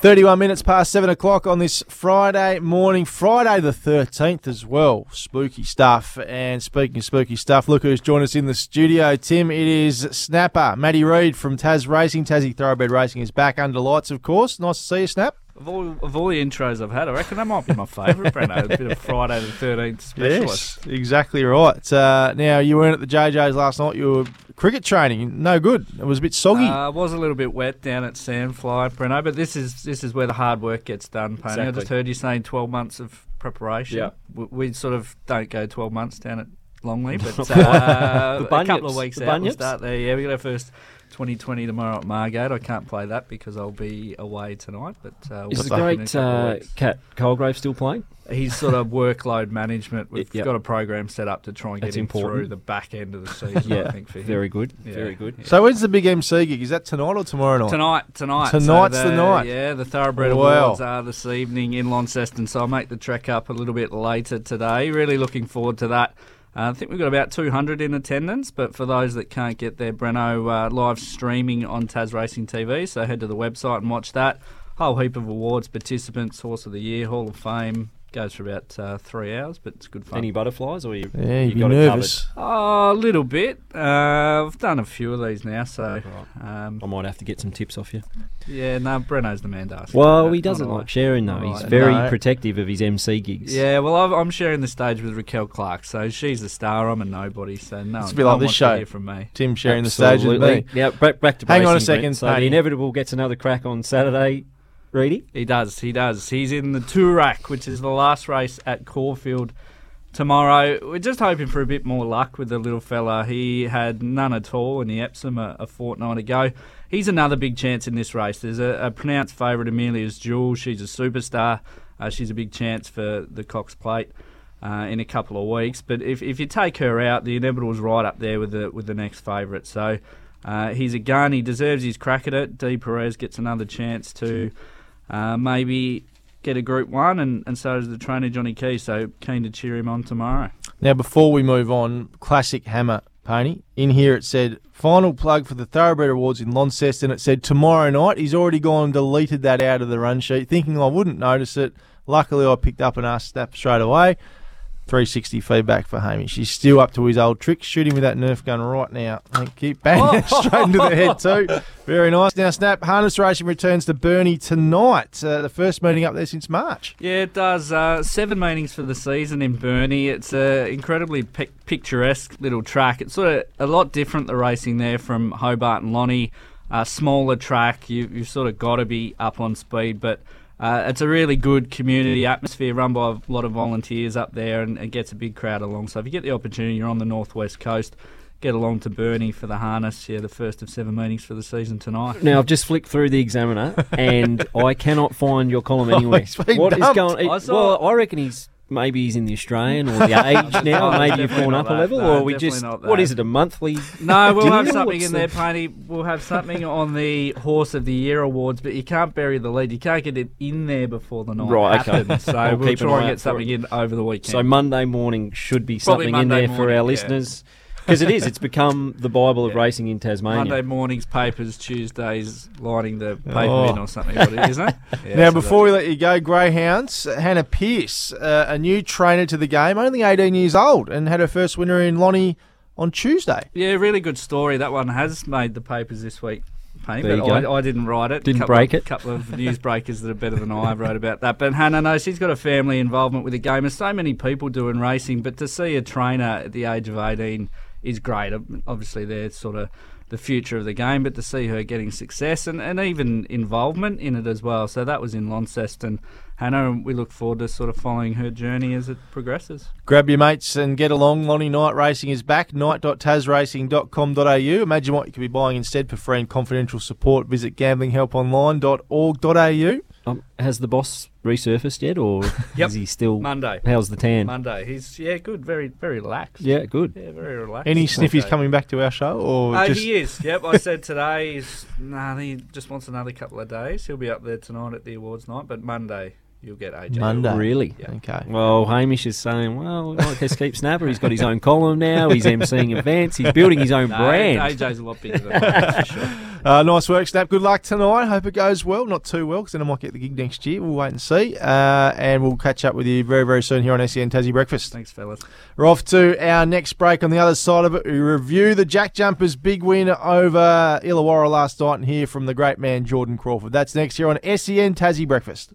31 minutes past 7 o'clock on this Friday morning, Friday the 13th as well. Spooky stuff. And speaking of spooky stuff, look who's joined us in the studio, Tim. It is Snapper, Matty Reid from Tasracing. Tassie Thoroughbred Racing is back under lights, of course. Nice to see you, Snap. Of all, of all the intros I've had, I reckon that might be my favourite, Breno. A bit of Friday the 13th specialist. Yes, exactly right. Uh, now, you weren't at the JJ's last night. You were cricket training. No good. It was a bit soggy. Uh, was a little bit wet down at Sandfly, Breno, but this is this is where the hard work gets done, Painey. I just heard you saying 12 months of preparation. Yeah. We, we sort of don't go 12 months down at Longley, but uh, a couple of weeks The out, we'll start there. Yeah, we got our first 2020 tomorrow at Margate. I can't play that because I'll be away tonight, but uh, we'll Is the a great couple uh. Cat Colgrave still playing? He's sort of workload management. We've Yep. got a program set up to try and That's get him important. through the back end of the season. I Yeah, think for him. very good. Yeah. Very good. Yeah. so, when's the big MC gig? Is that tonight or tomorrow night? Tonight, tonight. Tonight's So the night. Yeah, the Thoroughbred Wow. Awards are this evening in Launceston, so I'll make the trek up a little bit later today. Really looking forward to that. Uh, I think we've got about 200 in attendance, but for those that can't get there, Breno uh, live streaming on Tasracing TV, so head to the website and watch that. Whole heap of awards, participants, Horse of the Year, Hall of Fame. Goes for about uh, three hours, but it's good fun. Any butterflies or you? Yeah, you'd you got nervous. Oh, a little bit. Uh, I've done a few of these now, so it covered? um, I might have to get some tips off you. yeah. No, Breno's the man to ask. Well, about he doesn't like sharing though. He's I. very No. protective of his MC gigs. Yeah, well, I've, I'm sharing the stage with Raquel Clark, so she's the star. I'm a nobody, so no. It's a bit like this show. from me. Tim sharing the stage with me. Yeah, back, back to Hang on a second, Brent. So Paddy. the inevitable gets another crack on Saturday. Reedy? He does, he does. He's in the Toorak, which is the last race at Caulfield tomorrow. We're just hoping for a bit more luck with the little fella. He had none at all in the Epsom a, a fortnight ago. He's another big chance in this race. There's a, a pronounced favourite, Amelia's Jewel. She's a superstar. Uh, she's a big chance for the Cox Plate. Uh, in a couple of weeks, but if, if you take her out, the inevitable's right up there with the with the next favourite. So uh, he's a gun. He deserves his crack at it. D Perez gets another chance to uh, maybe get a Group One, and, and so does the trainer Johnny Key. So keen to cheer him on tomorrow. Now, before we move on, classic hammer, Painey. In here it said, final plug for the Thoroughbred Awards in Launceston. It said tomorrow night. He's already gone and deleted that out of the run sheet, thinking I wouldn't notice it. Luckily, I picked up and asked Snap straight away. 360 feedback for Hamish. He's still up to his old tricks. Shoot him with that Nerf gun right now. Thank you. Bang, straight into the head too. Very nice. Now, Snap, harness racing returns to Burnie tonight. Uh, the first meeting up there since March. Yeah, it does. Uh, seven meetings for the season in Burnie. It's an incredibly pic- picturesque little track. It's sort of a lot different, the racing there from Hobart and Lonnie. Uh, smaller track. You, you've sort of got to be up on speed, but uh, it's a really good community atmosphere run by a lot of volunteers up there and it gets a big crowd along. So if you get the opportunity, you're on the northwest coast, get along to Burnie for the harness. Yeah, the first of seven meetings for the season tonight. Now I've just flicked through the Examiner and I cannot find your column anywhere. he's been What is dumped. going? I saw- well, I reckon he's maybe he's in the Australian or the Age now. Maybe you've gone up a that. level, No, or we just what is it? A monthly? No, we'll have something What's in there, Painey. We'll have something on the Horse of the Year awards, but you can't bury the lead. You can't get it in there before the night Right, okay. So I'll we'll an try and get something in over the weekend. So Monday morning should be Probably something in Monday there for morning, our yeah. Listeners because it is. It's become the Bible of Yeah. racing in Tasmania. Monday mornings, papers, Tuesdays, lining the paper Oh. bin or something, what it is, isn't it? Yeah, now, so before we let you go, Greyhounds, Hannah Pierce, uh, a new trainer to the game, only 18 years old, and had her first winner in Lonnie on Tuesday. Yeah, really good story. That one has made the papers this week. Payne, There but you I, go. I didn't write it. Didn't couple break of, it. couple of newsbreakers that are better than I have wrote about that. But Hannah, no, she's got a family involvement with the game. as so many people do in racing, but to see a trainer at the age of 18 is great. Obviously, they're sort of the future of the game, but to see her getting success and, and even involvement in it as well. So that was in Launceston. Hannah, we look forward to sort of following her journey as it progresses. Grab your mates and get along. Lonnie Night Racing is back. night.tasracing.com.au. Imagine what you could be buying instead for free and confidential support. Visit gamblinghelponline.org.au. Um, has the boss resurfaced yet, or Yep. is he still? Monday. How's the tan? Monday. He's, yeah, good. Very, very relaxed. Yeah, good. Yeah, very relaxed. Any sniffies Okay. coming back to our show? or Uh, just he is. Yep, I said today. He's nah. He just wants another couple of days. He'll be up there tonight at the awards night, but Monday you'll get AJ. Monday? Really? Yeah. Okay. Well, Hamish is saying, well, we might just keep Snapper. He's got his own column now. He's emceeing events. He's building his own No, brand. AJ's a lot bigger than that, for sure. Uh, nice work, Snap. Good luck tonight. Hope it goes well. Not too well, because then I might get the gig next year. We'll wait and see. Uh, and we'll catch up with you very, very soon here on SEN Tassie Breakfast. Thanks, fellas. We're off to our next break. On the other side of it, we review the Jack Jumpers' big win over Illawarra last night and hear from the great man Jordan Crawford. That's next here on SEN Tassie Breakfast.